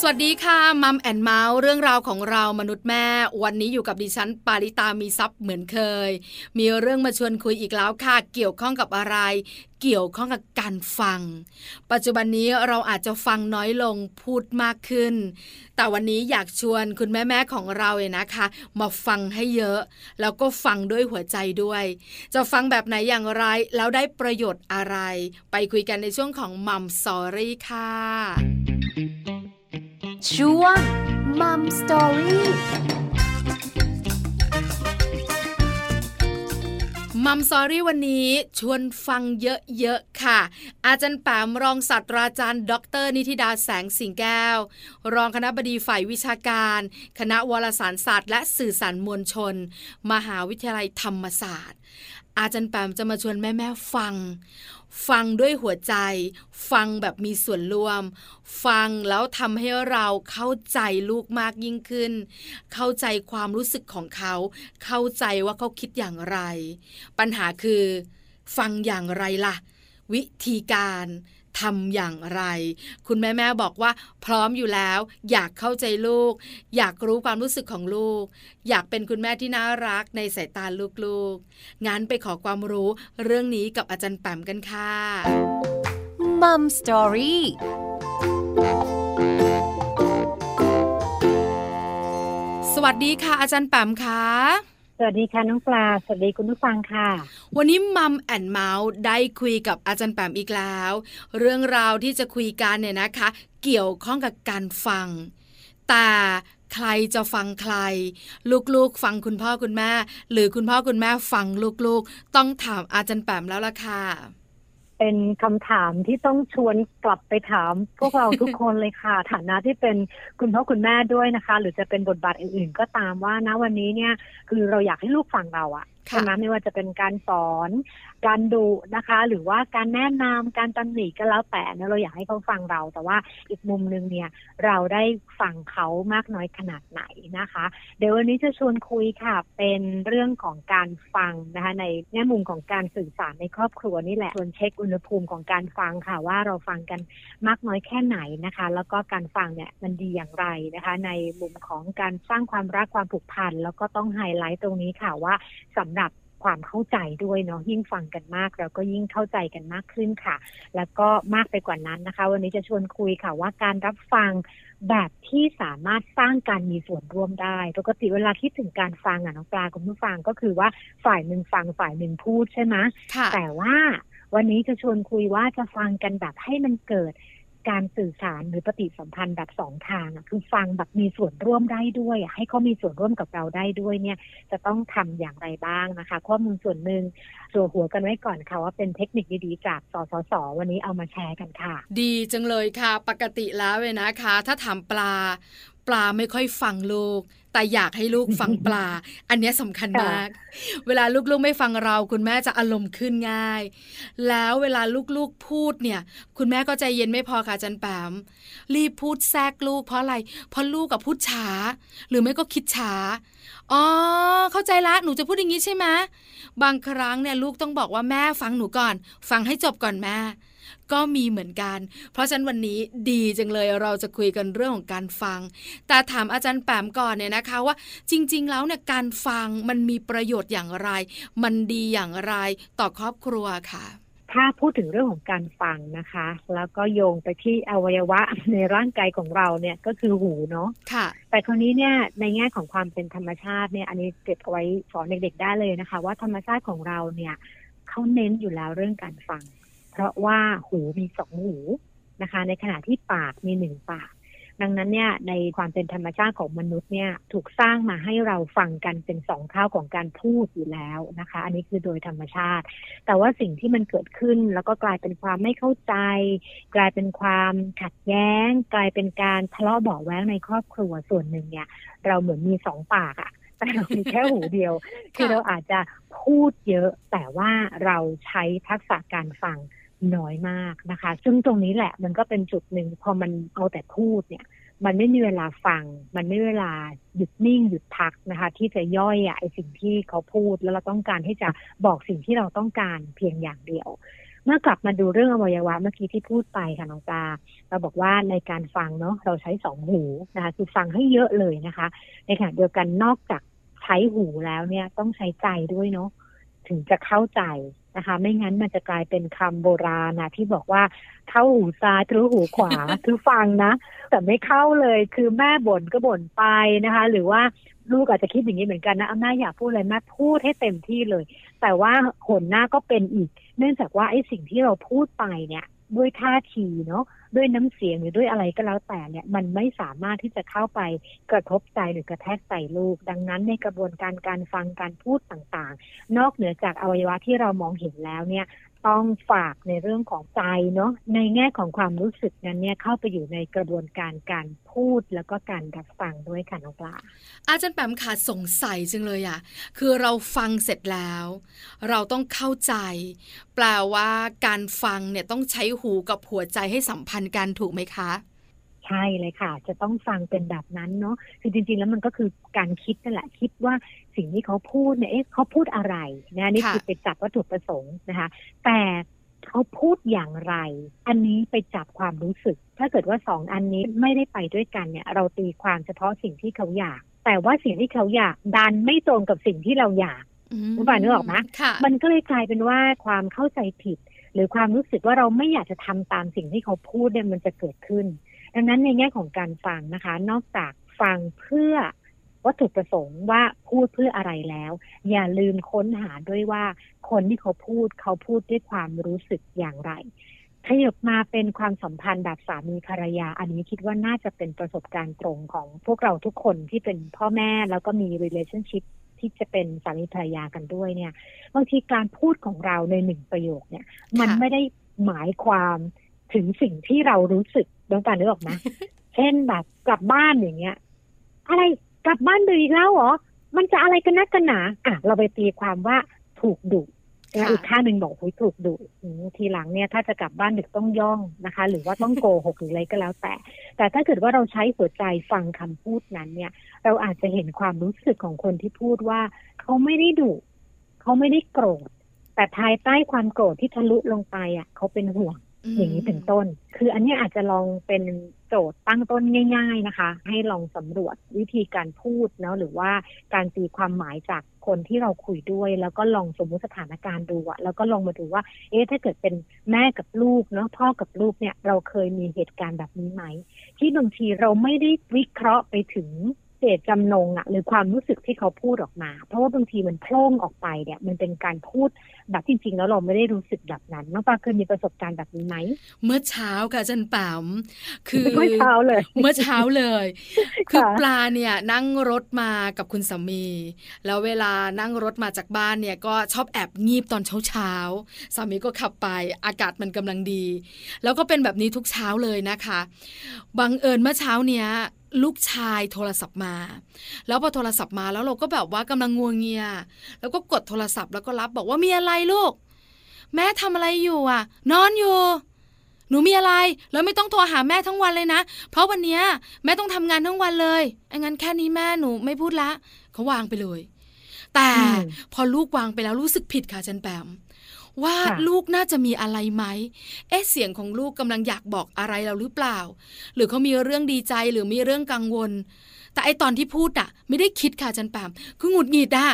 สวัสดีค่ะ Mom and Mouth เรื่องราวของเรามนุษย์แม่ วันนี้อยู่กับดิฉันปาริตามีทรัพย์เหมือนเคย มีเรื่องมาชวนคุยอีกแล้วค่ะ เกี่ยวข้องกับอะไร เกี่ยวข้องกับการฟัง ปัจจุบันนี้เราอาจจะฟังน้อยลงพูดมากขึ้น แต่วันนี้อยากชวนคุณแม่แม่ของเราเลยนะคะ มาฟังให้เยอะ แล้วก็ฟังด้วยหัวใจด้วย จะฟังแบบไหนอย่างไรแล้วได้ประโยชน์อะไร ไปคุยกันในช่วงของ Mom Story ค่ะ ช่วง Mom Story Mom Story วันนี้ชวนฟังเยอะๆค่ะ อาจารย์แปมรองศาสตราจารย์ ดร นิติดาแสงสิงแก้ว รองคณบดีฝ่ายวิชาการ คณะวารสารศาสตร์ และสื่อสารมวลชน มหาวิทยาลัยธรรมศาสตร์ อาจารย์แปมจะมาชวนแม่ๆฟัง ฟังด้วยหัวใจ ฟังแบบมีส่วนร่วม ฟังแล้วทำให้เราเข้าใจลูกมากยิ่งขึ้น เข้าใจความรู้สึกของเขา เข้าใจว่าเขาคิดอย่างไร ปัญหาคือ ฟังอย่างไรล่ะ วิธีการ ทำอย่างไร คุณแม่แม่บอกว่าพร้อมอยู่แล้ว อยากเข้าใจลูก อยากรู้ความรู้สึกของลูก อยากเป็นคุณแม่ที่น่ารักในสายตาลูกๆ งั้นไปขอความรู้เรื่องนี้กับอาจารย์แปมกันค่ะมัมสตอรี่สวัสดีค่ะ อาจารย์แปมค่ะ สวัสดีค่ะน้องปลา สวัสดีคุณผู้ฟังค่ะ วันนี้มัมแอนเมาส์ได้คุยกับอาจารย์แปมอีกแล้ว เรื่องราวที่จะคุยกันเนี่ยนะคะ เกี่ยวข้องกับการฟัง แต่ใครจะฟังใคร ลูกๆ ฟังคุณพ่อคุณแม่ หรือคุณพ่อคุณแม่ฟังลูกๆ ต้องถามอาจารย์แปมแล้วล่ะค่ะ เป็นคำถามที่ต้องชวนกลับไปถาม พวกเราทุกคนเลยค่ะ ฐานะที่เป็นคุณพ่อคุณแม่ด้วยนะคะ หรือจะเป็นบทบาทอื่น ๆ ก็ตามว่าณวันนี้เนี่ย คือเราอยากให้ลูกฟังเราอะใช่ไหมไม่ว่าจะเป็นการสอนการดูนะคะ หรือว่าการแนะนำการตำหนิก็แล้วแต่เนี่ยเราอยากให้เขาฟังเรา แต่ว่าอีกมุมหนึ่งเนี่ยเราได้ฟังเขามากน้อยขนาดไหนนะคะ เดี๋ยววันนี้จะชวนคุยค่ะ เป็นเรื่องของการฟังนะคะ ในแง่มุมของการสื่อสารในครอบครัวนี่แหละชวนเช็คอุณหภูมิของการฟังค่ะ ว่าเราฟังกันมากน้อยแค่ไหนนะคะ แล้วก็การฟังเนี่ยมันดีอย่างไรนะคะ ในมุมของการสร้างความรักความผูกพันแล้วก็ต้องไฮไลท์ตรงนี้ค่ะว่าสำหรับ ความเข้าใจด้วยเนาะยิ่งฟังกันมากเราก็ยิ่งเข้าใจกันมากขึ้นค่ะ แล้วก็มากไปกว่านั้นนะคะ วันนี้จะชวนคุยค่ะว่าการรับฟังแบบที่สามารถสร้างการมีส่วนร่วมได้ ปกติเวลาคิดถึงการฟังอะน้องปลาคุณผู้ฟังก็คือว่าฝ่ายหนึ่งฟังฝ่ายหนึ่งพูดใช่ไหมแต่ว่าวันนี้จะชวนคุยว่าจะฟังกันแบบให้มันเกิด การสื่อสารหรือปฏิสัมพันธ์แบบสองทางคือฟังแบบมีส่วนร่วมได้ด้วย ให้เขามีส่วนร่วมกับเราได้ด้วยเนี่ยจะต้องทำอย่างไรบ้างนะคะ ข้อมูลส่วนหนึ่งสัวหัวกันไว้ก่อนค่ะว่าเป็นเทคนิคดีๆจากสสสวันนี้เอามาแชร์กันค่ะ ดีจังเลยค่ะ ปกติแล้วเลยนะคะ ถ้าถามปลา ปลาไม่ค่อยฟังลูก แต่อยากให้ลูกฟังปลา อันนี้สำคัญมาก เวลาลูกๆไม่ฟังเรา คุณแม่จะอารมณ์ขึ้นง่าย แล้วเวลาลูกๆพูดเนี่ย คุณแม่ก็ใจเย็นไม่พอค่ะจันแปมรีบพูดแทรกลูก เพราะอะไร เพราะลูกกับพูดช้า หรือไม่ก็คิดช้าอ๋อเข้าใจละหนูจะพูดอย่างนี้ใช่ไหมบางครั้งเนี่ยลูกต้องบอกว่าแม่ฟังหนูก่อน ฟังให้จบก่อนแม่ ก็มีเหมือนกัน เพราะฉะนั้นวันนี้ดีจังเลยเราจะคุยกันเรื่องของการฟัง แต่ถามอาจารย์แปมก่อนเนี่ยนะคะว่า จริง ๆ แล้วเนี่ยการฟังมันมีประโยชน์อย่างไร มันดีอย่างไรต่อครอบครัวค่ะถ้าพูดถึงเรื่องของการฟังนะคะ แล้วก็โยงไปที่อวัยวะในร่างกายของเราเนี่ยก็คือหูเนาะค่ะ แต่คราวนี้เนี่ยในแง่ของความเป็นธรรมชาติเนี่ย อันนี้เก็บเอาไว้สอนเด็กๆได้เลยนะคะ ว่าธรรมชาติของเราเนี่ยเขาเน้นอยู่แล้วเรื่องการฟัง เพราะว่าหูมีสองหูนะคะ ในขณะที่ปากมีหนึ่งปาก ดังนั้นเนี่ยในความเป็นธรรมชาติของมนุษย์เนี่ยถูกสร้างมาให้เราฟังกันเป็นสองเท่าของการพูดอยู่แล้วนะคะ อันนี้คือโดยธรรมชาติ แต่ว่าสิ่งที่มันเกิดขึ้นแล้วก็กลายเป็นความไม่เข้าใจ กลายเป็นความขัดแย้ง กลายเป็นการทะเลาะเบาแว้งในครอบครัวส่วนหนึ่งเนี่ย เราเหมือนมีสองปากอะแต่เรามีแค่หูเดียว คือเราอาจจะพูดเยอะ แต่ว่าเราใช้ทักษะการฟัง น้อยมากนะคะ ซึ่งตรงนี้แหละมันก็เป็นจุดหนึ่งพอมันเอาแต่พูดเนี่ย มันไม่มีเวลาฟัง มันไม่มีเวลาหยุดนิ่งหยุดพักนะคะ ที่จะย่อยอะไอสิ่งที่เขาพูดแล้วเราต้องการที่จะบอกสิ่งที่เราต้องการเพียงอย่างเดียว เมื่อกลับมาดูเรื่องอวัยวะเมื่อกี้ที่พูดไปค่ะน้องตาเราบอกว่าในการฟังเนาะเราใช้สองหูนะคะคือฟังให้เยอะเลยนะคะ ในขณะเดียวกันนอกจากใช้หูแล้วเนี่ยต้องใช้ใจด้วยเนาะถึงจะเข้าใจ นะคะ ไม่งั้นมันจะกลายเป็นคำโบราณนะที่บอกว่าเข้าหูซ้ายทะลุหูขวาคือฟังนะ แต่ไม่เข้าเลยคือแม่บ่นก็บ่นไปนะคะ หรือว่าลูกอาจจะคิดอย่างนี้เหมือนกันนะแม่อยากพูดอะไรแม่พูดให้เต็มที่เลย แต่ว่าหนหน้าก็เป็นอีก เนื่องจากว่าไอ้สิ่งที่เราพูดไปเนี่ย ด้วยท่าทีเนาะด้วยน้ำเสียงหรือด้วยอะไรก็แล้วแต่เนี่ยมันไม่สามารถที่จะเข้าไปกระทบใจหรือกระแทกใจลูก ดังนั้นในกระบวนการการฟังการพูดต่างๆ นอกเหนือจากอวัยวะที่เรามองเห็นแล้วเนี่ย ต้องฝากในเรื่องของใจเนาะในแง่ของความรู้สึกนั้นเนี่ยเข้าไปอยู่ในกระบวนการการพูดแล้วก็การรับฟังด้วยค่ะน้องปลาอาจารย์แปมขาดสงสัยจังเลยอะ่ะคือเราฟังเสร็จแล้ว เราต้องเข้าใจ แปลว่าการฟังเนี่ยต้องใช้หูกับหัวใจให้สัมพันธ์กันถูกไหมคะ ใช่เลยค่ะ จะต้องฟังเป็นแบบนั้นเนาะคือจริง ๆ แล้วมันก็คือการคิดนั่นแหละคิดว่าสิ่งที่เขาพูดเนี่ยเอ๊ะเขาพูดอะไรนะนี่คือไปจับวัตถุประสงค์นะคะ แต่เขาพูดอย่างไร อันนี้ไปจับความรู้สึก ถ้าเกิดว่าสองอันนี้ไม่ได้ไปด้วยกันเนี่ย เราตีความเฉพาะสิ่งที่เขาอยาก แต่ว่าสิ่งที่เขาอยากดันไม่ตรงกับสิ่งที่เราอยากรู้ป่ะนึกออกไหมมันก็เลยกลายเป็นว่าความเข้าใจผิด หรือความรู้สึกว่าเราไม่อยากจะทำตามสิ่งที่เขาพูดเนี่ยมันจะเกิดขึ้น ดังนั้นในแง่ของการฟังนะคะ นอกจากฟังเพื่อวัตถุประสงค์ว่าพูดเพื่ออะไรแล้ว อย่าลืมค้นหาด้วยว่าคนที่เขาพูดเขาพูดด้วยความรู้สึกอย่างไรขยับมาเป็นความสัมพันธ์แบบสามีภรรยา อันนี้คิดว่าน่าจะเป็นประสบการณ์ตรงของพวกเราทุกคนที่เป็นพ่อแม่แล้วก็มี relationship ที่จะเป็นสามีภรรยากันด้วยเนี่ยบางทีการพูดของเราในหนึ่งประโยคเนี่ย มันไม่ได้หมายความ ถึงสิ่งที่เรารู้สึกน้องปานึกออกไหมเช่นแบบกลับบ้านอย่างเงี้ย อะไรกลับบ้านดึกอีกแล้วเหรอมันจะอะไรกันนักกันหนาอะเราไปตีความว่าถูกดุอีกข้างหนึ่งบอกคุยถูกดุทีหลังเนี่ยถ้าจะกลับบ้านดึกต้องย่องนะคะ หรือว่าต้องโกหกหรืออะไรก็แล้วแต่ แต่ถ้าเกิดว่าเราใช้หัวใจฟังคำพูดนั้นเนี่ย เราอาจจะเห็นความรู้สึกของคนที่พูดว่าเขาไม่ได้ดุเขาไม่ได้โกรธแต่ภายใต้ความโกรธที่ทะลุลงไปอะเขาเป็นห่วง อย่างนี้เป็นต้น คืออันนี้อาจจะลองเป็นโจทย์ตั้งต้นง่าย ๆนะคะ ให้ลองสำรวจวิธีการพูดเนาะหรือว่าการตีความหมายจากคนที่เราคุยด้วย แล้วก็ลองสมมุติสถานการณ์ดูอะแล้วก็ลองมาดูว่า เอ๊ะถ้าเกิดเป็นแม่กับลูกเนาะพ่อกับลูกเนี่ยเราเคยมีเหตุการณ์แบบนี้ไหมที่บางทีเราไม่ได้วิเคราะห์ไปถึง เจตจำนงอะหรือความรู้สึกที่เขาพูดออกมา เพราะว่าบางทีมันโพล่งออกไปเนี่ย มันเป็นการพูดแบบจริง ๆ แล้วเราไม่ได้รู้สึกแบบนั้นน้องปลาเคยมีประสบการณ์แบบนี้ไหมเมื่อเช้าค่ะจันปามคือเมื่อเช้าเลย เมื่อเช้าเลย คือปลาเนี่ยนั่งรถมากับคุณสามี แล้วเวลานั่งรถมาจากบ้านเนี่ยก็ชอบแอบงีบตอนเช้าๆสามีก็ขับไปอากาศมันกำลังดี แล้วก็เป็นแบบนี้ทุกเช้าเลยนะคะบังเอิญเมื่อเช้าเนี้ย ลูกชายโทรศัพท์มา แล้วพอโทรศัพท์มาแล้วเราก็แบบว่ากำลังงัวงเงีย แล้วก็กดโทรศัพท์แล้วก็รับบอกว่ามีอะไรลูก แม่ทำอะไรอยู่อะ นอนอยู่ หนูมีอะไร แล้วไม่ต้องโทรหาแม่ทั้งวันเลยนะ เพราะวันนี้แม่ต้องทำงานทั้งวันเลยงั้นแค่นี้แม่หนูไม่พูดละเขาวางไปเลย แต่พอลูกวางไปแล้วรู้สึกผิดค่ะจันแปม ว่าลูกน่าจะมีอะไรไหมเอ๊ะเสียงของลูกกำลังอยากบอกอะไรเราหรือเปล่า หรือเขามีเรื่องดีใจหรือมีเรื่องกังวล แต่ไอตอนที่พูดอะไม่ได้คิดค่ะจันแปมคือหงุดหงิดอะ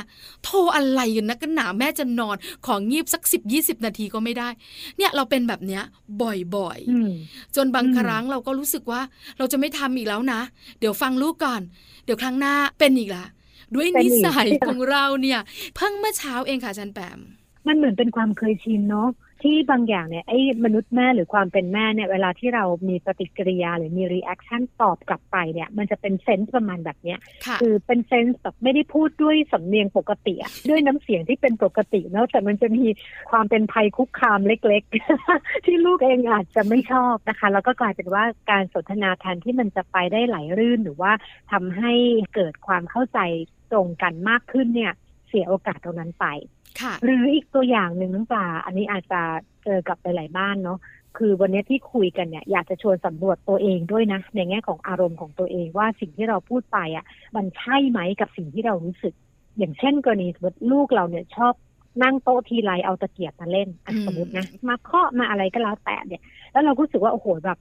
โทรอะไรกันนะกันหนาแม่จะนอนของงีบสักสิบยี่สิบนาทีก็ไม่ได้ เนี่ยเราเป็นแบบเนี้ยบ่อยๆ จนบางครั้งเราก็รู้สึกว่าเราจะไม่ทำอีกแล้วนะ เดี๋ยวฟังลูกก่อน เดี๋ยวครั้งหน้าเป็นอีกละด้วยนิสัยของเราเนี่ย เพิ่งเมื่อเช้าเองค่ะจารย์แปม มันเหมือนเป็นความเคยชินเนาะที่บางอย่างเนี่ยไอ้มนุษย์แม่หรือความเป็นแม่เนี่ยเวลาที่เรามีปฏิกิริยาหรือมี reaction ตอบกลับไปเนี่ย มันจะเป็น sense ประมาณแบบเนี้ยคือเป็น sense แบบไม่ได้พูดด้วยสำเนียงปกติ ด้วยน้ำเสียงที่เป็นปกติเนาะแต่มันจะมีความเป็นภัยคุกคามเล็กๆ ที่ลูกเองอาจจะไม่ชอบนะคะ แล้วก็กลายเป็นว่าการสนทนาแทนที่มันจะไปได้ไหลรื่นหรือว่าทำให้เกิดความเข้าใจตรงกันมากขึ้นเนี่ยเสียโอกาสตรงนั้นไป หรืออีกตัวอย่างหนึ่งน้องปลาอันนี้อาจจะเจอกับหลายๆบ้านเนาะคือวันนี้ที่คุยกันเนี่ยอยากจะชวนสำรวจตัวเองด้วยนะ ในแง่ของอารมณ์ของตัวเองว่าสิ่งที่เราพูดไปอะ มันใช่ไหมกับสิ่งที่เรารู้สึก อย่างเช่น กรณีสมมติลูกเราเนี่ยชอบนั่งโต๊ะทีไรเอาตะเกียบมาเล่นอะอืมสมมตินะมาเคาะมาอะไรก็แล้วแต่เนี่ย แล้วเราก็รู้สึกว่าโอ้โหแบบ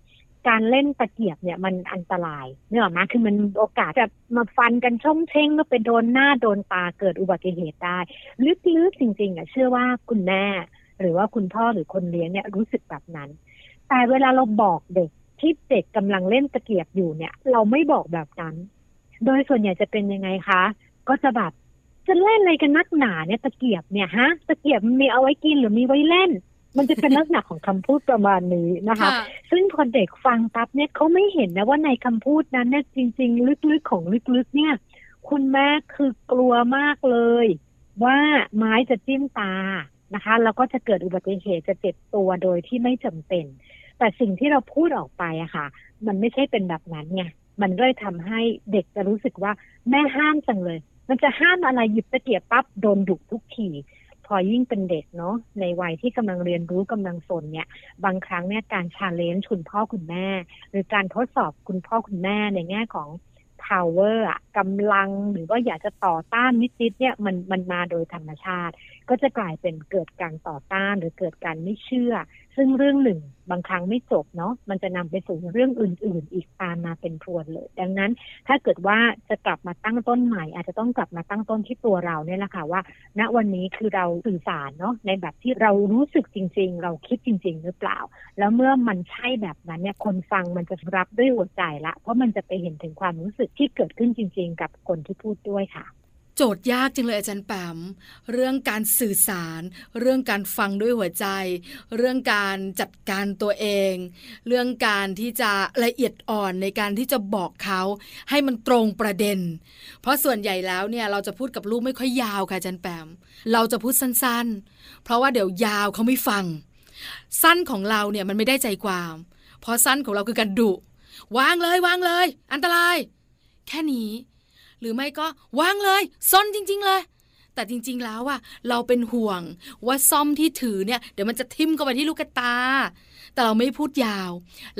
การเล่นตะเกียบเนี่ยมันอันตรายเนกอะมาคือมันโอกาสจะมาฟันกันช่องเช้งก็ไปโดนหน้าโดนตาเกิดอุบัติเหตุได้ ลึกๆจริงๆอะเชื่อว่าคุณแม่ หรือว่าคุณพ่อหรือคนเลี้ยงเนี่ยรู้สึกแบบนั้น แต่เวลาเราบอกเด็กที่เด็กกำลังเล่นตะเกียบอยู่เนี่ย เราไม่บอกแบบนั้น โดยส่วนใหญ่จะเป็นยังไงคะ ก็จะแบบจะเล่นอะไรกันนักหนาเนี่ยตะเกียบเนี่ยฮะตะเกียบมันมีเอาไว้กินหรือมีไว้เล่น มันจะเป็นลักษณะของคำพูดประมาณนี้นะคะค่ะซึ่งพอเด็กฟังปั๊บเนี่ยเขาไม่เห็นนะว่าในคำพูดนั้นเนี่ยจริง ๆ ลึกๆของลึกๆ เนี่ย คุณแม่คือกลัวมากเลย ว่าไม้จะจิ้มตานะคะ แล้วก็จะเกิดอุบัติเหตุจะเจ็บตัวโดยที่ไม่จำเป็น แต่สิ่งที่เราพูดออกไปอะค่ะ มันไม่ใช่เป็นแบบนั้นไงมันก็เลยทำให้เด็กจะรู้สึกว่าแม่ห้ามจังเลย มันจะห้ามอะไรหยิบตะเกียบปั๊บโดนดุทุกทีพ อยิ่งเป็นเด็กเนาะในวัยที่กำลังเรียนรู้กำลังสนเนี่ย บางครั้งเนี่ยการชาเลนจ์คุณพ่อคุณแม่ หรือการทดสอบคุณพ่อคุณแม่ในแง่ของ power อะกำลังหรือว่าอยากจะต่อต้านนิดๆเนี่ยมันมันมาโดยธรรมชาติก็จะกลายเป็นเกิดการต่อต้านหรือเกิดการไม่เชื่อ ซึ่งเรื่องหนึ่งบางครั้งไม่จบเนาะมันจะนำไปสู่เรื่องอื่น ๆ อีกตามมาเป็นพรวนเลย ดังนั้นถ้าเกิดว่าจะกลับมาตั้งต้นใหม่ อาจจะต้องกลับมาตั้งต้นที่ตัวเราเนี่ยแหละค่ะว่า ณวันนี้คือเราสื่อสารเนาะในแบบที่เรารู้สึกจริง ๆ เราคิดจริง ๆ หรือเปล่า แล้วเมื่อมันใช่แบบนั้นเนี่ยคนฟังมันจะรับด้วยหัวใจละ เพราะมันจะไปเห็นถึงความรู้สึกที่เกิดขึ้นจริง ๆ กับคนที่พูดด้วยค่ะ โจทย์ยากจังเลยอาจารย์แปมเรื่องการสื่อสาร เรื่องการฟังด้วยหัวใจ เรื่องการจัดการตัวเอง เรื่องการที่จะละเอียดอ่อนในการที่จะบอกเขาให้มันตรงประเด็น เพราะส่วนใหญ่แล้วเนี่ยเราจะพูดกับลูกไม่ค่อยยาวค่ะอาจารย์แปมเราจะพูดสั้นๆ เพราะว่าเดี๋ยวยาวเขาไม่ฟัง สั้นของเราเนี่ยมันไม่ได้ใจความ เพราะสั้นของเราคือการดุวางเลยวางเลย อันตราย แค่นี้ หรือไม่ก็วางเลยซ่อนจริง ๆ เลย แต่จริง ๆ แล้วอะเราเป็นห่วงว่าซ่อมที่ถือเนี่ยเดี๋ยวมันจะทิ่มเข้าไปที่ลูกตา แต่เราไม่พูดยาว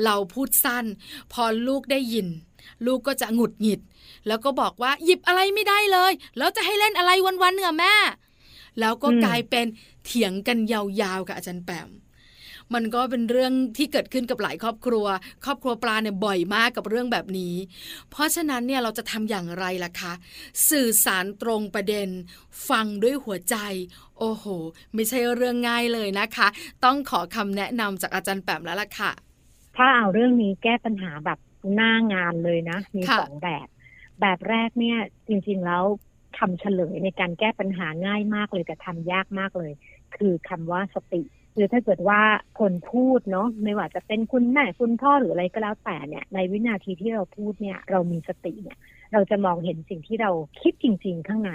เราพูดสั้น พอลูกได้ยิน ลูกก็จะหงุดหงิด แล้วก็บอกว่าหยิบอะไรไม่ได้เลย แล้วจะให้เล่นอะไรวันๆเหรอแม่ แล้วก็อืมกลายเป็นเถียงกันยาวๆกับอาจารย์แปม มันก็เป็นเรื่องที่เกิดขึ้นกับหลายครอบครัว ครอบครัวปลาเนี่ยบ่อยมากกับเรื่องแบบนี้ เพราะฉะนั้นเนี่ยเราจะทำอย่างไรล่ะคะ สื่อสารตรงประเด็น ฟังด้วยหัวใจ โอ้โห ไม่ใช่เรื่องง่ายเลยนะคะ ต้องขอคำแนะนำจากอาจารย์แปมแล้วล่ะค่ะ ถ้าเอาเรื่องนี้แก้ปัญหาแบบหน้างานเลยนะ มีค่ะสองแบบ แบบแรกเนี่ย จริงๆแล้วคำเฉลยในการแก้ปัญหาง่ายมากเลยแต่ทำยากมากเลย คือคำว่าสติ คือถ้าเกิดว่าคนพูดเนาะไม่ว่าจะเป็นคุณแม่คุณพ่อหรืออะไรก็แล้วแต่เนี่ย ในวินาทีที่เราพูดเนี่ยเรามีสติเนี่ย เราจะมองเห็นสิ่งที่เราคิดจริง ๆ ข้างใน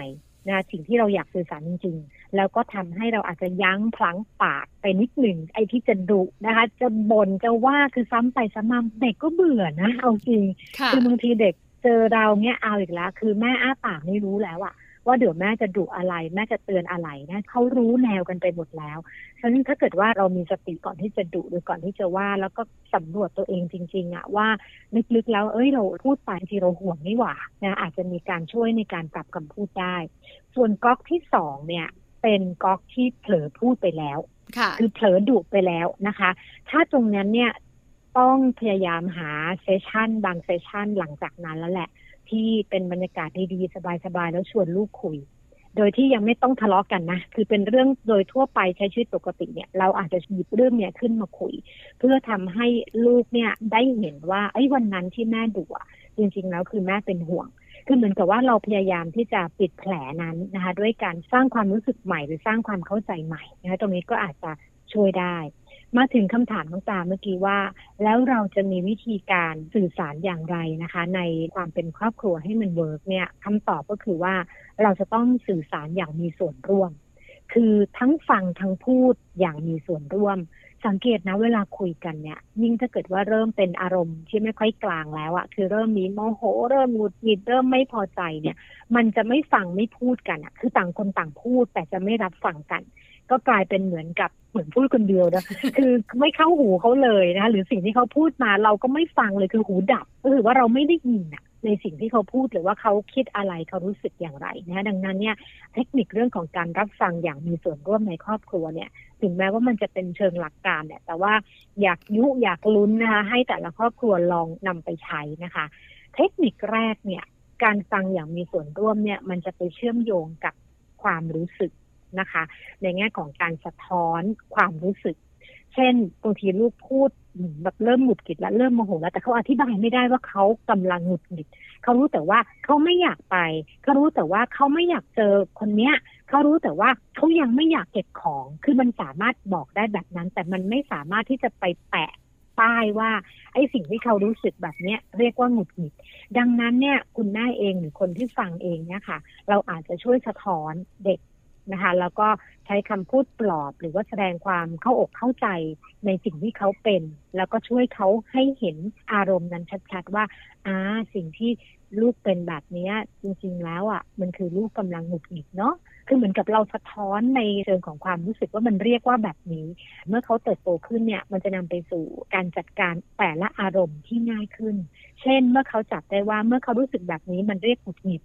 นะสิ่งที่เราอยากสื่อสารจริง ๆ แล้วก็ทำให้เราอาจจะยั้งพลั้งปากไปนิดหนึ่งไอ้ที่จะดุนะคะ จะบ่นจะว่าคือซ้ำไปซ้ำมาเด็กก็เบื่อนะเอาจริงค่ะคือบางทีเด็กเจอเราเนี่ยเอาอีกแล้ว คือแม่อ้าปากไม่รู้แล้วอะ ว่าเดี๋ยวแม่จะดุอะไร แม่จะเตือนอะไรนะเขารู้แนวกันไปหมดแล้วฉะนั้นถ้าเกิดว่าเรามีสติก่อนที่จะดุหรือก่อนที่จะว่า แล้วก็สำรวจตัวเองจริงๆอะว่าลึกๆแล้วเอ้ยเราพูดไปทีเราห่วงนี่หว่านะอาจจะมีการช่วยในการปรับคำพูดได้ ส่วนก๊อกที่สองเนี่ย เป็นก๊อกที่เผลอพูดไปแล้วค่ะคือเผลอดุไปแล้วนะคะ ถ้าตรงนั้นเนี่ยต้องพยายามหาเซสชันบางเซสชันหลังจากนั้นแล้วแหละ ที่เป็นบรรยากาศดีๆสบายๆแล้วชวนลูกคุย โดยที่ยังไม่ต้องทะเลาะกันนะ คือเป็นเรื่องโดยทั่วไปใช้ชีวิตปกติเนี่ย เราอาจจะหยิบเรื่องเนี่ยขึ้นมาคุย เพื่อทำให้ลูกเนี่ยได้เห็นว่าไอ้วันนั้นที่แม่ดุอะจริงๆแล้วคือแม่เป็นห่วงคือเหมือนกับว่าเราพยายามที่จะปิดแผลนั้นนะคะ ด้วยการสร้างความรู้สึกใหม่หรือสร้างความเข้าใจใหม่นะคะตรงนี้ก็อาจจะช่วยได้ มาถึงคำถามน้องตาเมื่อกี้ว่า แล้วเราจะมีวิธีการสื่อสารอย่างไรนะคะ ในความเป็นครอบครัวให้มัน work เนี่ยคำตอบก็คือว่าเราจะต้องสื่อสารอย่างมีส่วนร่วม คือทั้งฟังทั้งพูดอย่างมีส่วนร่วม สังเกตนะเวลาคุยกันเนี่ย ยิ่งถ้าเกิดว่าเริ่มเป็นอารมณ์ที่ไม่ค่อยกลางแล้วอะคือเริ่มมีโมโห เริ่มหงุดหงิดเริ่มไม่พอใจเนี่ย มันจะไม่ฟังไม่พูดกันอะคือต่างคนต่างพูดแต่จะไม่รับฟังกัน ก็กลายเป็นเหมือนกับเหมือนพูดคนเดียวนะคือไม่เข้าหูเขาเลยนะคะหรือสิ่งที่เขาพูดมาเราก็ไม่ฟังเลยคือหูดับ ก็คือว่าเราไม่ได้ยินอะในสิ่งที่เขาพูดหรือว่าเขาคิดอะไรเขารู้สึกอย่างไรนะดังนั้นเนี่ยเทคนิคเรื่องของการรับฟังอย่างมีส่วนร่วมในครอบครัวเนี่ย ถึงแม้ว่ามันจะเป็นเชิงหลักการเนี่ย แต่ว่าอยากยุอยากลุ้นนะคะให้แต่ละครอบครัวลองนำไปใช้นะคะ เทคนิคแรกเนี่ย การฟังอย่างมีส่วนร่วมเนี่ย มันจะไปเชื่อมโยงกับความรู้สึก นะคะ ในแง่ของการสะท้อนความรู้สึก เช่นบางทีลูกพูดแบบเริ่มหงุดหงิดแล้วเริ่มโมโหแล้วแต่เขาอธิบายไม่ได้ว่าเขากำลังหงุดหงิดเขารู้แต่ว่าเขาไม่อยากไปเขารู้แต่ว่าเขาไม่อยากเจอคนเนี้ยเขารู้แต่ว่าเขายังไม่อยากเก็บของ คือมันสามารถบอกได้แบบนั้น แต่มันไม่สามารถที่จะไปแปะป้ายว่า ไอ้สิ่งที่เขารู้สึกแบบเนี้ยเรียกว่าหงุดหงิด ดังนั้นเนี่ยคุณแม่เองหรือคนที่ฟังเองเนี่ยค่ะ เราอาจจะช่วยสะท้อนเด็ก นะคะแล้วก็ใช้คำพูดปลอบหรือว่าแสดงความเข้าอกเข้าใจในสิ่งที่เขาเป็น แล้วก็ช่วยเขาให้เห็นอารมณ์นั้นชัดๆว่าอ่าสิ่งที่ลูกเป็นแบบนี้จริงๆแล้วอะ มันคือลูกกำลังหงุดหงิดเนาะคือเหมือนกับเราสะท้อนในเชิงของความรู้สึกว่ามันเรียกว่าแบบนี้ เมื่อเขาเติบโตขึ้นเนี่ย มันจะนำไปสู่การจัดการแต่ละอารมณ์ที่ง่ายขึ้น เช่น เมื่อเขาจับได้ว่าเมื่อเขารู้สึกแบบนี้มันเรียกหงุดหงิด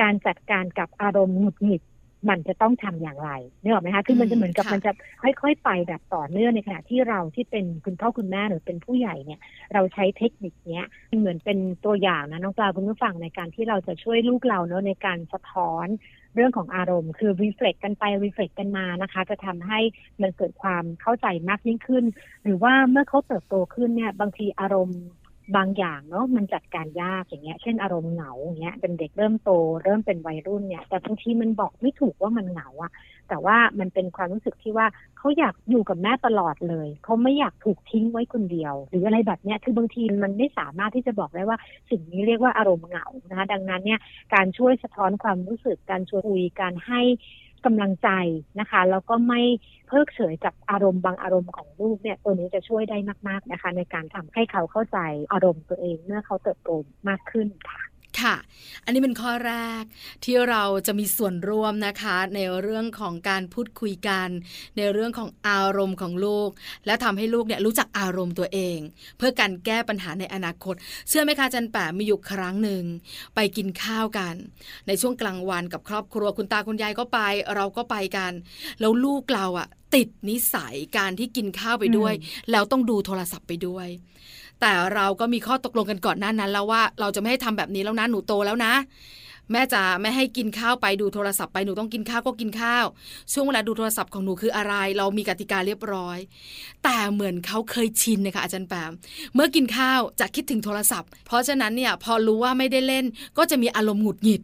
การจัดการกับอารมณ์หงุดหงิด มันจะต้องทำอย่างไรนึกออกไหมคะคือมันจะเหมือนกับมันจะค่อยๆไปแบบต่อเนื่องในขณะที่เราที่เป็นคุณพ่อคุณแม่หรือเป็นผู้ใหญ่เนี่ย เราใช้เทคนิคเนี้ยเหมือนเป็นตัวอย่างนะน้องปลาคุณผู้ฟังในการที่เราจะช่วยลูกเราเนาะในการสะท้อนเรื่องของอารมณ์คือรีเฟล็กกันไปรีเฟล็กกันมานะคะ จะทำให้มันเกิดความเข้าใจมากยิ่งขึ้น หรือว่าเมื่อเขาเติบโตขึ้นเนี่ย บางทีอารมณ์ บางอย่างเนาะมันจัดการยากอย่างเงี้ย เช่นอารมณ์เหงาอย่างเงี้ยเป็นเด็กเริ่มโต เริ่มเป็นวัยรุ่นเนี่ย แต่บางทีมันบอกไม่ถูกว่ามันเหงาอะแต่ว่ามันเป็นความรู้สึกที่ว่าเขาอยากอยู่กับแม่ตลอดเลยเขาไม่อยากถูกทิ้งไว้คนเดียว หรืออะไรแบบเนี้ยคือบางทีมันไม่สามารถที่จะบอกได้ว่าสิ่งนี้เรียกว่าอารมณ์เหงานะคะดังนั้นเนี่ยการช่วยสะท้อนความรู้สึกการชวนคุยการให้ กำลังใจนะคะ แล้วก็ไม่เพิกเฉยกับอารมณ์บางอารมณ์ของลูกเนี่ยตัวนี้จะช่วยได้มาก ๆนะคะ ในการทำให้เขาเข้าใจอารมณ์ตัวเองเมื่อเขาเติบโตมากขึ้นค่ะ ค่ะ อันนี้เป็นข้อแรกที่เราจะมีส่วนร่วมนะคะ ในเรื่องของการพูดคุยกัน ในเรื่องของอารมณ์ของลูก และทำให้ลูกเนี่ยรู้จักอารมณ์ตัวเอง เพื่อการแก้ปัญหาในอนาคต เชื่อไหมคะจันแปะมีอยู่ครั้งหนึ่ง ไปกินข้าวกัน ในช่วงกลางวันกับครอบครัวคุณตาคุณยายก็ไป เราก็ไปกัน แล้วลูกเราอะติดนิสัยการที่กินข้าวไปด้วย แล้วต้องดูโทรศัพท์ไปด้วย แต่เราก็มีข้อตกลงกันก่อนหน้านั้นแล้วว่าเราจะไม่ให้ทำแบบนี้แล้วนะหนูโตแล้วนะ แม่จะไม่ให้กินข้าวไปดูโทรศัพท์ไปหนูต้องกินข้าวก็กินข้าว ช่วงเวลาดูโทรศัพท์ของหนูคืออะไร เรามีกติกาเรียบร้อย แต่เหมือนเขาเคยชินนะคะอาจารย์แปมเมื่อกินข้าวจะคิดถึงโทรศัพท์ เพราะฉะนั้นเนี่ยพอรู้ว่าไม่ได้เล่น ก็จะมีอารมณ์หงุดหงิด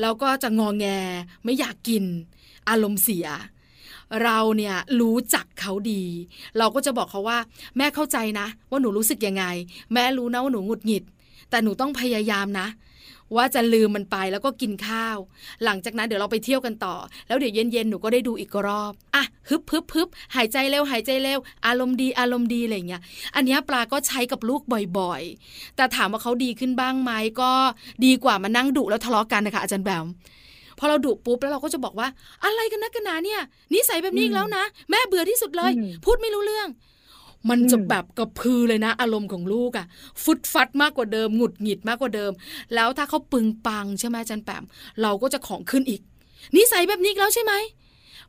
แล้วก็จะงอแงไม่อยากกิน อารมณ์เสีย เราเนี่ยรู้จักเขาดี เราก็จะบอกเขาว่า แม่เข้าใจนะ ว่าหนูรู้สึกยังไง แม่รู้นะว่าหนูหงุดหงิด แต่หนูต้องพยายามนะว่าจะลืมมันไปแล้วก็กินข้าว หลังจากนั้นเดี๋ยวเราไปเที่ยวกันต่อ แล้วเดี๋ยวเย็นๆหนูก็ได้ดูอีกรอบอะฮึบฮึบฮึบหายใจเร็วหายใจเร็วอารมณ์ดีอารมณ์ดีอะไรเงี้ยอันนี้ปลาก็ใช้กับลูกบ่อยๆ แต่ถามว่าเขาดีขึ้นบ้างไหมก็ดีกว่ามานั่งดุแล้วทะเลาะกันนะคะอาจารย์แบม พอเราดุปุ๊บแล้วเราก็จะบอกว่า อะไรกันนะกันนาเนี่ยนิสัยแบบนี้อีกแล้วนะ แม่เบื่อที่สุดเลย พูดไม่รู้เรื่อง มันจะแบบกระพือเลยนะ อารมณ์ของลูกอะฟุดฟัดมากกว่าเดิมหงุดหงิดมากกว่าเดิม แล้วถ้าเขาปึงปังใช่ไหมจันแปมเราก็จะของขึ้นอีกนิสัยแบบนี้แล้วใช่ไหม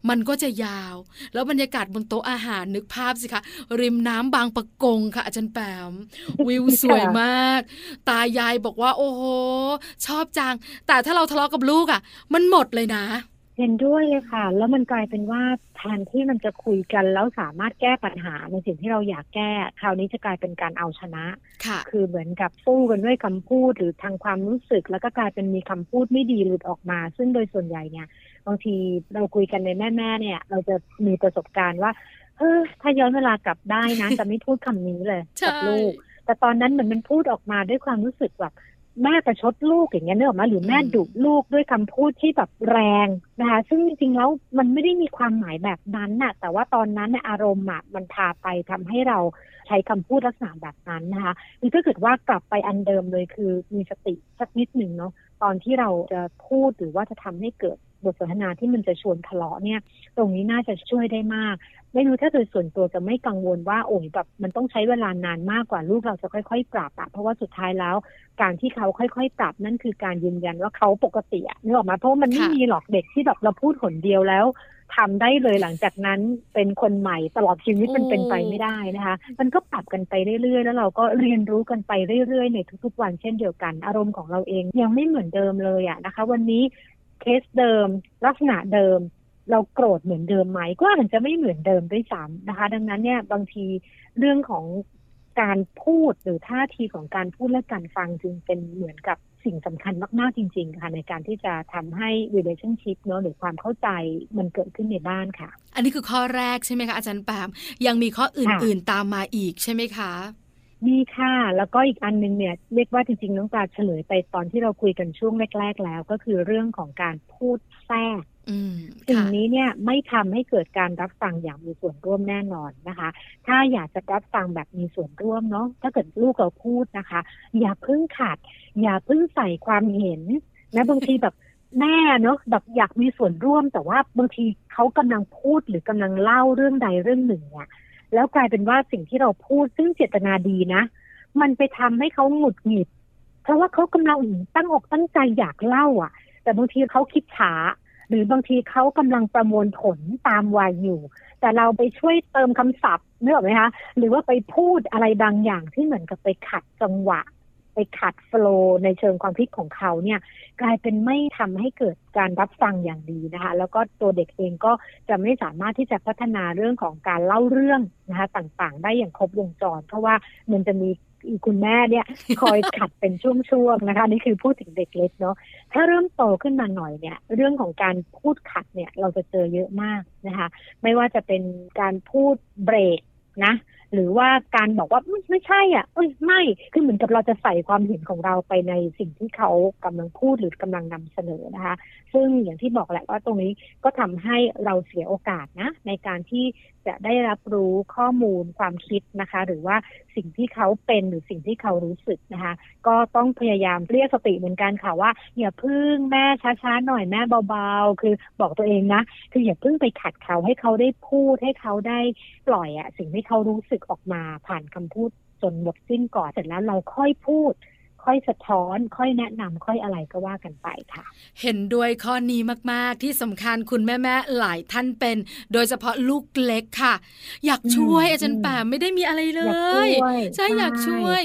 มันก็จะยาว แล้วบรรยากาศบนโต๊ะอาหารนึกภาพสิคะ ริมน้ำบางปะกงค่ะ อาจารย์แปม วิวสวยมาก ตายายบอกว่า โอ้โห ชอบจัง แต่ถ้าเราทะเลาะกับลูกอะ มันหมดเลยนะ เห็นด้วยเลยค่ะ แล้วมันกลายเป็นว่าแทนที่มันจะคุยกันแล้วสามารถแก้ปัญหาในสิ่งที่เราอยากแก้ คราวนี้จะกลายเป็นการเอาชนะค่ะคือเหมือนกับสู้กันด้วยคำพูดหรือทางความรู้สึก แล้วก็กลายเป็นมีคำพูดไม่ดีหลุดออกมา ซึ่งโดยส่วนใหญ่เนี่ยบางทีเราคุยกันในแม่แม่เนี่ย เราจะมีประสบการณ์ว่าเออถ้าย้อนเวลากลับได้นะจะไม่พูดคำนี้เลยกับลูก แต่ตอนนั้นเหมือนมันพูดออกมาด้วยความรู้สึกแบบ แม่ประชดลูกอย่างเงี้ยเนอะมาหรือแม่ดุลูกด้วยคำพูดที่แบบแรงนะคะ ซึ่งจริงๆแล้วมันไม่ได้มีความหมายแบบนั้นน่ะ แต่ว่าตอนนั้นเนี่ยอารมณ์อะมันพาไปทำให้เราใช้คำพูดลักษณะแบบนั้นนะคะคือถ้าเกิดว่ากลับไปอันเดิมเลยคือมีสติสักนิดหนึ่งเนาะตอนที่เราจะพูดหรือว่าจะทำให้เกิด บทสนทนาที่มันจะชวนทะเลาะเนี่ย ตรงนี้น่าจะช่วยได้มาก ไม่รู้ถ้าโดยส่วนตัวจะไม่กังวลว่าโอ้ยแบบมันต้องใช้เวลานานมากกว่าลูกเราจะค่อย ๆ ปรับอะเพราะว่าสุดท้ายแล้ว การที่เขาค่อย ๆ ปรับนั่นคือการยืนยันว่าเขาปกติอะนึกออกมาเพราะมันไม่มีหรอกเด็กที่แบบเราพูดหนเดียวแล้วทำได้เลยหลังจากนั้นเป็นคนใหม่ตลอดชีวิตมันเป็นไปไม่ได้นะคะ มันก็ปรับกันไปเรื่อยๆ แล้วเราก็เรียนรู้กันไปเรื่อยๆ ในทุกๆวันเช่นเดียวกัน อารมณ์ของเราเองยังไม่เหมือนเดิมเลยอะนะคะ วันนี้ เคสเดิม ลักษณะเดิม เราโกรธเหมือนเดิมไหมก็อาจจะไม่เหมือนเดิมด้วยซ้ำนะคะ ดังนั้นเนี่ยบางทีเรื่องของการพูดหรือท่าทีของการพูดและการฟังจึงเป็นเหมือนกับสิ่งสำคัญมาก ๆ จริง ๆ ค่ะ ในการที่จะทำให้ relationship เนาะหรือความเข้าใจมันเกิดขึ้นในบ้านค่ะ อันนี้คือข้อแรกใช่ไหมคะอาจารย์แปมยังมีข้ออื่น ๆ ตามมาอีกใช่ไหมคะ มีค่ะ แล้วก็อีกอันนึงเนี่ยเรียกว่าจริงๆน้องตาเฉลยไปตอนที่เราคุยกันช่วงแรก ๆ แล้ว ก็คือเรื่องของการพูดแทรกสิ่งนี้เนี่ยไม่ทำให้เกิดการรับฟังอย่างมีส่วนร่วมแน่นอนนะคะ ถ้าอยากจะรับฟังแบบมีส่วนร่วมเนาะถ้าเกิดลูกเราพูดนะคะ อย่าเพิ่งขัด อย่าเพิ่งใส่ความเห็นนะบางทีแบบแม่เนาะแบบอยากมีส่วนร่วมแต่ว่าบางทีเขากำลังพูดหรือกำลังเล่าเรื่องใดเรื่องหนึ่งเนี่ย แล้วกลายเป็นว่าสิ่งที่เราพูดซึ่งเจตนาดีนะ มันไปทำให้เขาหงุดหงิด เพราะว่าเขากำลังตั้งอกตั้งใจอยากเล่าอะ แต่บางทีเขาคิดช้า หรือบางทีเขากำลังประมวลผลตามวัยอยู่ แต่เราไปช่วยเติมคำศัพท์เนื้อไหมคะ หรือว่าไปพูดอะไรบางอย่างที่เหมือนกับไปขัดจังหวะ ไปขัดโฟล์ในเชิงความคิดของเขาเนี่ยกลายเป็นไม่ทำให้เกิดการรับฟังอย่างดีนะคะ แล้วก็ตัวเด็กเองก็จะไม่สามารถที่จะพัฒนาเรื่องของการเล่าเรื่องนะคะต่างๆ ได้อย่างครบวงจร เพราะว่ามันจะมีคุณแม่เนี่ยคอยขัดเป็นช่วงๆนะคะนี่คือพูดถึงเด็กเล็กเนาะถ้าเริ่มโตขึ้นมาหน่อยเนี่ย เรื่องของการพูดขัดเนี่ยเราจะเจอเยอะมากนะคะ ไม่ว่าจะเป็นการพูดเบรกนะ หรือว่าการบอกว่าไม่ใช่อะเอ้ยไม่คือเหมือนกับเราจะใส่ความเห็นของเราไปในสิ่งที่เขากำลังพูดหรือกำลังนำเสนอนะคะ ซึ่งอย่างที่บอกแหละว่าตรงนี้ก็ทำให้เราเสียโอกาสนะในการที่ จะได้รับรู้ข้อมูลความคิดนะคะ หรือว่าสิ่งที่เขาเป็นหรือสิ่งที่เขารู้สึกนะคะ ก็ต้องพยายามเรียกสติเหมือนกันค่ะว่าอย่าพึ่งแม่ช้าๆหน่อยแม่เบาๆ คือบอกตัวเองนะ คืออย่าพึ่งไปขัดเขาให้เขาได้พูดให้เขาได้ปล่อยอะสิ่งที่เขารู้สึกออกมาผ่านคำพูดจนหมดสิ้นก่อนเสร็จแล้วเราค่อยพูด ค่อยสะท้อน ค่อยแนะนำค่อยอะไรก็ว่ากันไปค่ะ เห็นด้วยข้อนี้มากๆที่สำคัญคุณแม่ๆหลายท่านเป็น โดยเฉพาะลูกเล็กค่ะ อยากช่วยอาจารย์ป่าไม่ได้มีอะไรเลยใช่อยากช่วย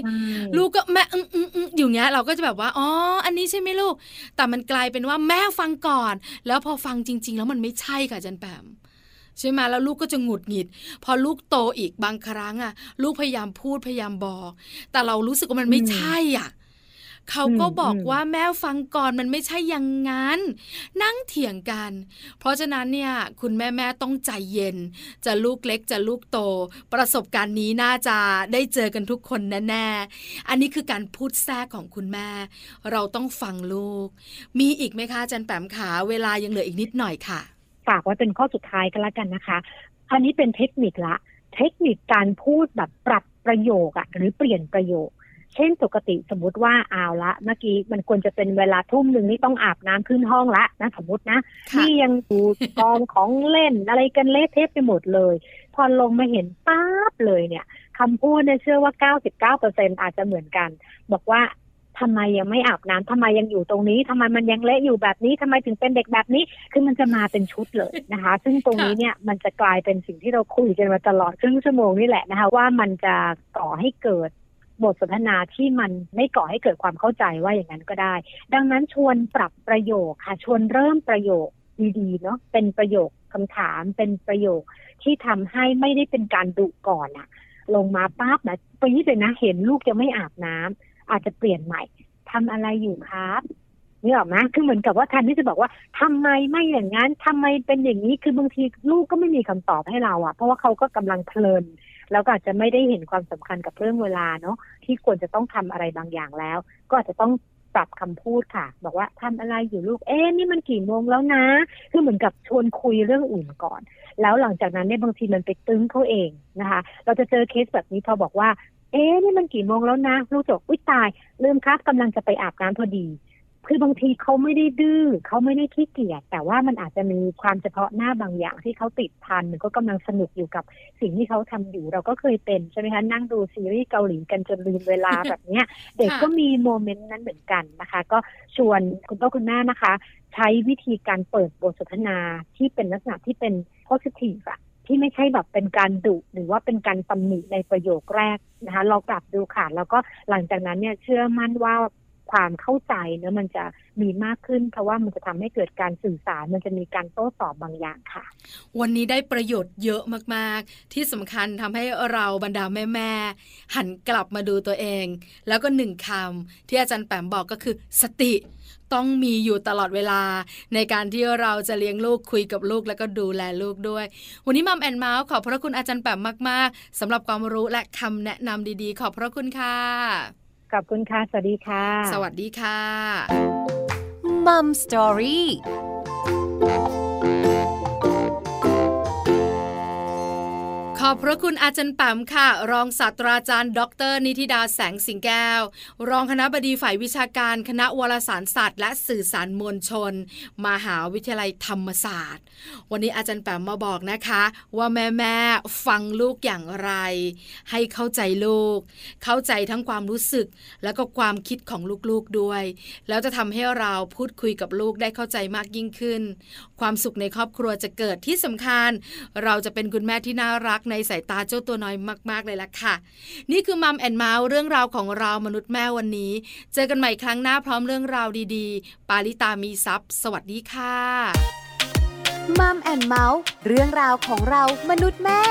ลูกก็แม่อืมอืมอยู่เงี้ยเราก็จะแบบว่าอ๋ออันนี้ใช่ไหมลูก แต่มันกลายเป็นว่าแม่ฟังก่อน แล้วพอฟังจริง ๆ แล้วมันไม่ใช่ค่ะอาจารย์แปมใช่ไหมแล้วลูกก็จะหงุดหงิด พอลูกโตอีกบางครั้งอะ ลูกพยายามพูดพยายามบอก แต่เรารู้สึกว่ามันไม่ใช่อะ เขาก็บอกว่าแม่ฟังก่อนมันไม่ใช่อย่างนั้น นั่งเถียงกัน เพราะฉะนั้นเนี่ยคุณแม่แม่ต้องใจเย็น จะลูกเล็กจะลูกโต ประสบการณ์นี้น่าจะได้เจอกันทุกคนแน่ๆอันนี้คือการพูดแทรกของคุณแม่ เราต้องฟังลูก มีอีกไหมคะจันแปมขาเวลายังเหลืออีกนิดหน่อยค่ะ ฝากไว้เป็นข้อสุดท้ายก็แล้วกันนะคะอันนี้เป็นเทคนิคละ เทคนิคการพูดแบบปรับประโยคอะหรือเปลี่ยนประโยค เช่นปกติสมมติว่าเอาละเมื่อกี้มันควรจะเป็นเวลาทุ่มหนึ่งนี่ต้องอาบน้ำขึ้นห้องละนะสมมตินะนี่ยังดูกองของเล่นอะไรกันเละเทะไปหมดเลย พอลงมาเห็นป๊าบเลยเนี่ยคำพูดเนี่ยเชื่อว่า 99%อาจจะเหมือนกัน บอกว่าทำไมยังไม่อาบน้ำทำไมยังอยู่ตรงนี้ทำไมมันยังเละอยู่แบบนี้ทำไมถึงเป็นเด็กแบบนี้ คือมันจะมาเป็นชุดเลยนะคะ ซึ่งตรงนี้เนี่ยมันจะกลายเป็นสิ่งที่เราคุยกันมาตลอดครึ่งชั่วโมงนี่แหละนะคะ ว่ามันจะก่อให้เกิด บทสนทนาที่มันไม่ก่อให้เกิดความเข้าใจว่าอย่างนั้นก็ได้ ดังนั้นชวนปรับประโยคค่ะ ชวนเริ่มประโยคดีๆเนาะเป็นประโยคคำถามเป็นประโยคที่ทำให้ไม่ได้เป็นการดุก่อนอะลงมาปั๊บนะไปนี่เลยนะ เห็นลูกจะไม่อาบน้ำอาจจะเปลี่ยนใหม่ทำอะไรอยู่ครับนี่หรอไหมคือเหมือนกับว่าแทนที่จะบอกว่าทำไมไม่อย่างนั้นทำไมเป็นอย่างนี้คือบางทีลูกก็ไม่มีคำตอบให้เราอะ่ะ เพราะว่าเขาก็กำลังเพลิน แล้วก็อาจจะไม่ได้เห็นความสำคัญกับเรื่องเวลาเนาะที่ควรจะต้องทำอะไรบางอย่างแล้ว ก็อาจจะต้องปรับคำพูดค่ะ บอกว่าทำอะไรอยู่ลูกเอ๊ะนี่มันกี่โมงแล้วนะ คือเหมือนกับชวนคุยเรื่องอื่นก่อน แล้วหลังจากนั้นเนี่ยบางทีมันไปตึงเขาเองนะคะ เราจะเจอเคสแบบนี้พอบอกว่าเอ๊ะนี่มันกี่โมงแล้วนะลูกจบอุ้ยตาย ลืมครับกำลังจะไปอาบน้ำพอดี คคือบางทีเขาไม่ได้ดื้อเขาไม่ได้ขี้เกียจแต่ว่ามันอาจจะมีความเฉพาะหน้าบางอย่างที่เขาติดพันหรือก็กำลังสนุกอยู่กับสิ่งที่เขาทำอยู่ เราก็เคยเป็นใช่ไหมคะนั่งดูซีรีส์เกาหลีกันจนลืมเวลาแบบเนี้ย เด็กก็มีโมเมนต์นั้นเหมือนกันนะคะ ก็ชวนคุณพ่อคุณแม่นะคะ ใช้วิธีการเปิดบทสนทนาที่เป็นลักษณะที่เป็น positive อะที่ไม่ใช่แบบเป็นการดุหรือว่าเป็นการตำหนิในประโยคแรกนะคะ เรากลับดูค่ะ แล้วก็หลังจากนั้นเนี่ยเชื่อมั่นว่า ความเข้าใจเนื้อมันจะมีมากขึ้น เพราะว่ามันจะทำให้เกิดการสื่อสารมันจะมีการโต้ตอบบางอย่างค่ะ วันนี้ได้ประโยชน์เยอะมากๆ ที่สำคัญทำให้เราบรรดาแม่ๆหันกลับมาดูตัวเอง แล้วก็หนึ่งคำที่อาจารย์แปมบอกก็คือสติต้องมีอยู่ตลอดเวลาในการที่เราจะเลี้ยงลูกคุยกับลูกแล้วก็ดูแลลูกด้วย วันนี้ Mom and Mouth ขอบพระคุณอาจารย์แปมมาก ๆสำหรับความรู้และคำแนะนำดีๆ ขอบพระคุณค่ะ ขอบคุณค่ะ สวัสดีค่ะ สวัสดีค่ะ Mom Story ขอบพระคุณอาจารย์แปมค่ะ รองศาสตราจารย์ ดร นิติดาแสงสิงแก้ว รองคณะบดีฝ่ายวิชาการคณะวารสารศาสตร์และสื่อสารมวลชน มหาวิทยาลัยธรรมศาสตร์ วันนี้อาจารย์แปมมาบอกนะคะ ว่าแม่แม่ฟังลูกอย่างไร ให้เข้าใจลูก เข้าใจทั้งความรู้สึก แล้วก็ความคิดของลูกๆด้วย แล้วจะทำให้เราพูดคุยกับลูกได้เข้าใจมากยิ่งขึ้น ความสุขในครอบครัวจะเกิดที่สำคัญ เราจะเป็นคุณแม่ที่น่ารักในสายตาเจ้าตัวน้อยมาก ๆ เลยล่ะค่ะ นี่คือ Mom and Mouth เรื่องราวของเรามนุษย์แม่วันนี้ เจอกันใหม่ครั้งหน้าพร้อมเรื่องราวดีๆ ปาริตามีทรัพย์สวัสดีค่ะ Mom and Mouth เรื่องราวของเรามนุษย์แม่